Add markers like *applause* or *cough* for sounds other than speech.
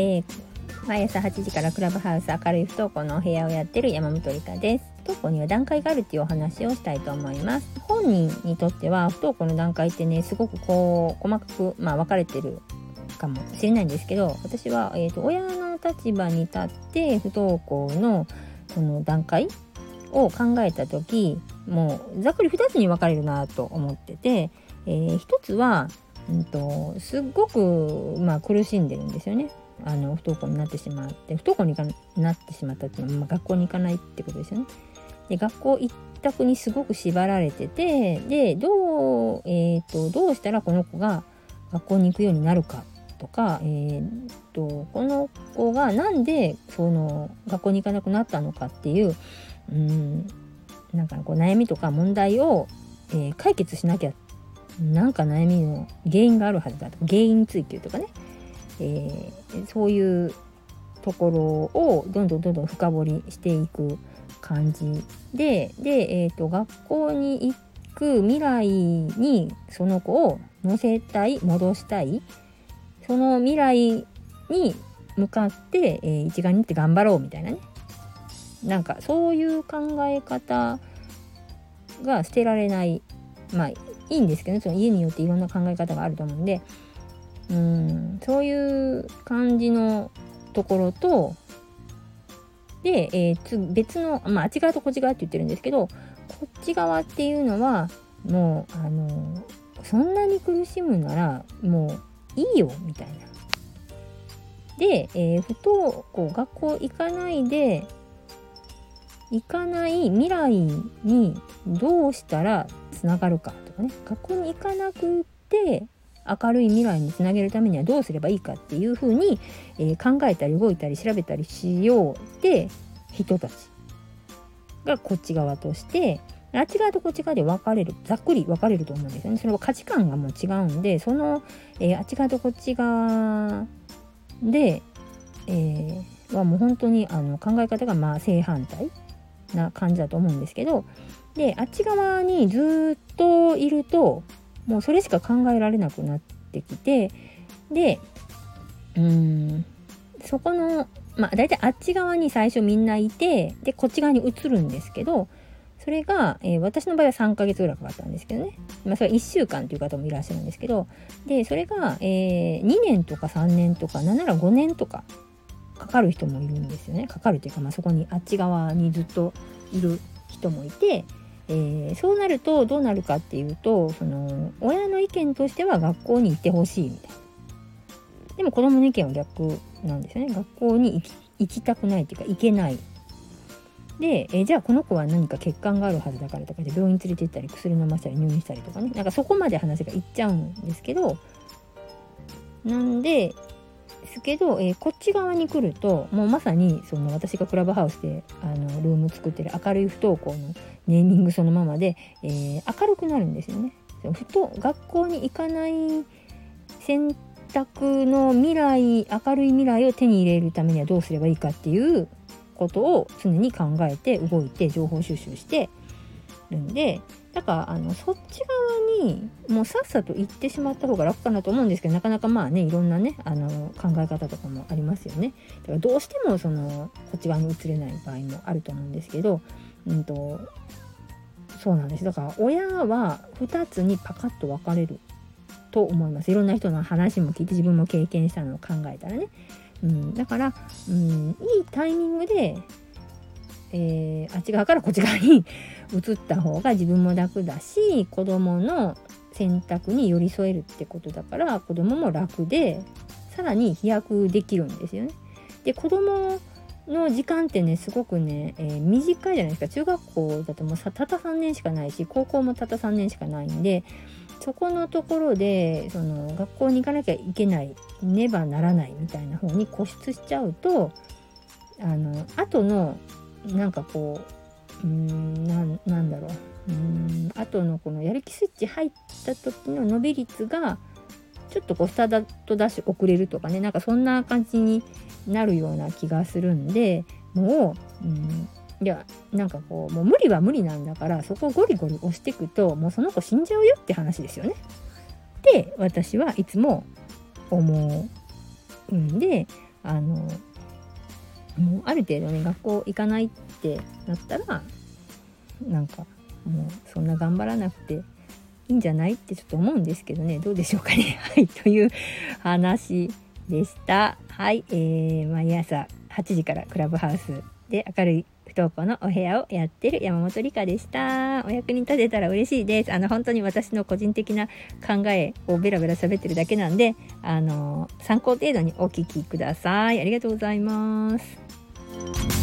えー、毎朝8時からクラブハウス明るい不登校のお部屋をやってる山本理香です不登校には段階があるっていうお話をしたいと思います本人にとっては不登校の段階ってねすごくこう細かくまあ分かれてるかもしれないんですけど私は、えーと、親の立場に立って不登校のその段階を考えた時もうざっくり2つに分かれるなと思ってて、えー、1つは、うんと、すっごく、まあ、苦しんでるんですよね。あの不登校になってしまって不登校になってしまったっていうのは、まあ、学校に行かないってことですよね。で学校一択にすごく縛られててでどう,、えーと、どうしたらこの子が学校に行くようになるかとか、えーと、この子がなんでその学校に行かなくなったのかっていううんなんかこう悩みとか問題を、えー、解決しなきゃなんか悩みの原因があるはずだと原因追求とかねえー、そういうところをどんどんどんどん深掘りしていく感じでで、えーと、学校に行く未来にその子を乗せたい戻したいその未来に向かって、えー、一丸にって頑張ろうみたいなね。なんかそういう考え方が捨てられない。まあいいんですけど、ね、その家によっていろんな考え方があると思うんで。うんそういう感じのところとで、えー、別の、まあ、あっち側とこっち側って言ってるんですけどこっち側っていうのはもうあのそんなに苦しむならもういいよみたいな。で、えー、ふとこう学校行かないで行かない未来にどうしたらつながるかとかね学校に行かなくって明るい未来につなげるためにはどうすればいいかっていうふうに、えー、考えたり動いたり調べたりしようって人たちがこっち側としてあっち側とこっち側で分かれるざっくり分かれると思うんですよね。それは価値観がもう違うんでその、えー、あっち側とこっち側で、えー、はもう本当にあの考え方がまあ正反対な感じだと思うんですけどであっち側にずっといるともうそれしか考えられなくなってきてでうんそこのまあ大体あっち側に最初みんないてでこっち側に移るんですけどそれが、えー、私の場合は3ヶ月ぐらいかかったんですけどね、まあ、それは1週間という方もいらっしゃるんですけどでそれが、えー、2年とか3年とかなんなら5年とかかかる人もいるんですよね。かかるというか、まあ、そこにあっち側にずっといる人もいてえー、そうなるとどうなるかっていうとその親の意見としては学校に行ってほしいみたいな。でも子供の意見は逆なんですよね。学校に行きたくないっていうか行けない。で、えー、じゃあこの子は何か欠陥があるはずだからとかで病院連れて行ったり薬飲ませたり入院したりとかねなんかそこまで話がいっちゃうんですけどなんでですけど、えー、こっち側に来るともうまさにその私がクラブハウスであのルーム作ってる明るい不登校のネーミングそのままで、えー、明るくなるんですよね。ふと学校に行かない選択の未来明るい未来を手に入れるためにはどうすればいいかっていうことを常に考えて動いて情報収集してるんでだからあのそっち側にもうさっさと行ってしまった方が楽かなと思うんですけどなかなかまあねいろんなねあの考え方とかもありますよね。だからどうしてもそのこっち側に移れない場合もあると思うんですけど、うんと、そうなんですだから親は2つにパカッと分かれると思います。いろんな人の話も聞いて自分も経験したのを考えたらね。うん、だから、うん、いいタイミングでえー、あっち側からこっち側に移った方が自分も楽だし子供の選択に寄り添えるってことだから子供も楽でさらに飛躍できるんですよね。で子供の時間ってねすごくね、えー、短いじゃないですか中学校だともうたった3年しかないし高校もたった3年しかないんでそこのところでその学校に行かなきゃいけないねばならないみたいな方に固執しちゃうとあの後のなんかこううんなんだろううん後のこのやる気スイッチ入った時の伸び率がちょっとこうスタートダッシュ遅れるとかねなんかそんな感じになるような気がするんでもう、うん、いやなんかこうもう無理は無理なんだからそこをゴリゴリ押していくともうその子死んじゃうよって話ですよね。で私はいつも思うんであのもうある程度ね学校行かないってなったらなんかもうそんな頑張らなくていいんじゃないってちょっと思うんですけどねどうでしょうかね *laughs* はいという話でしたはいえー、毎朝8時からクラブハウスで明るい不登校のお部屋をやってる山本理香でした。お役に立てたら嬉しいです。あの、本当に私の個人的な考えをベラベラ喋ってるだけなんで、あの、参考程度にお聞きください。ありがとうございます。you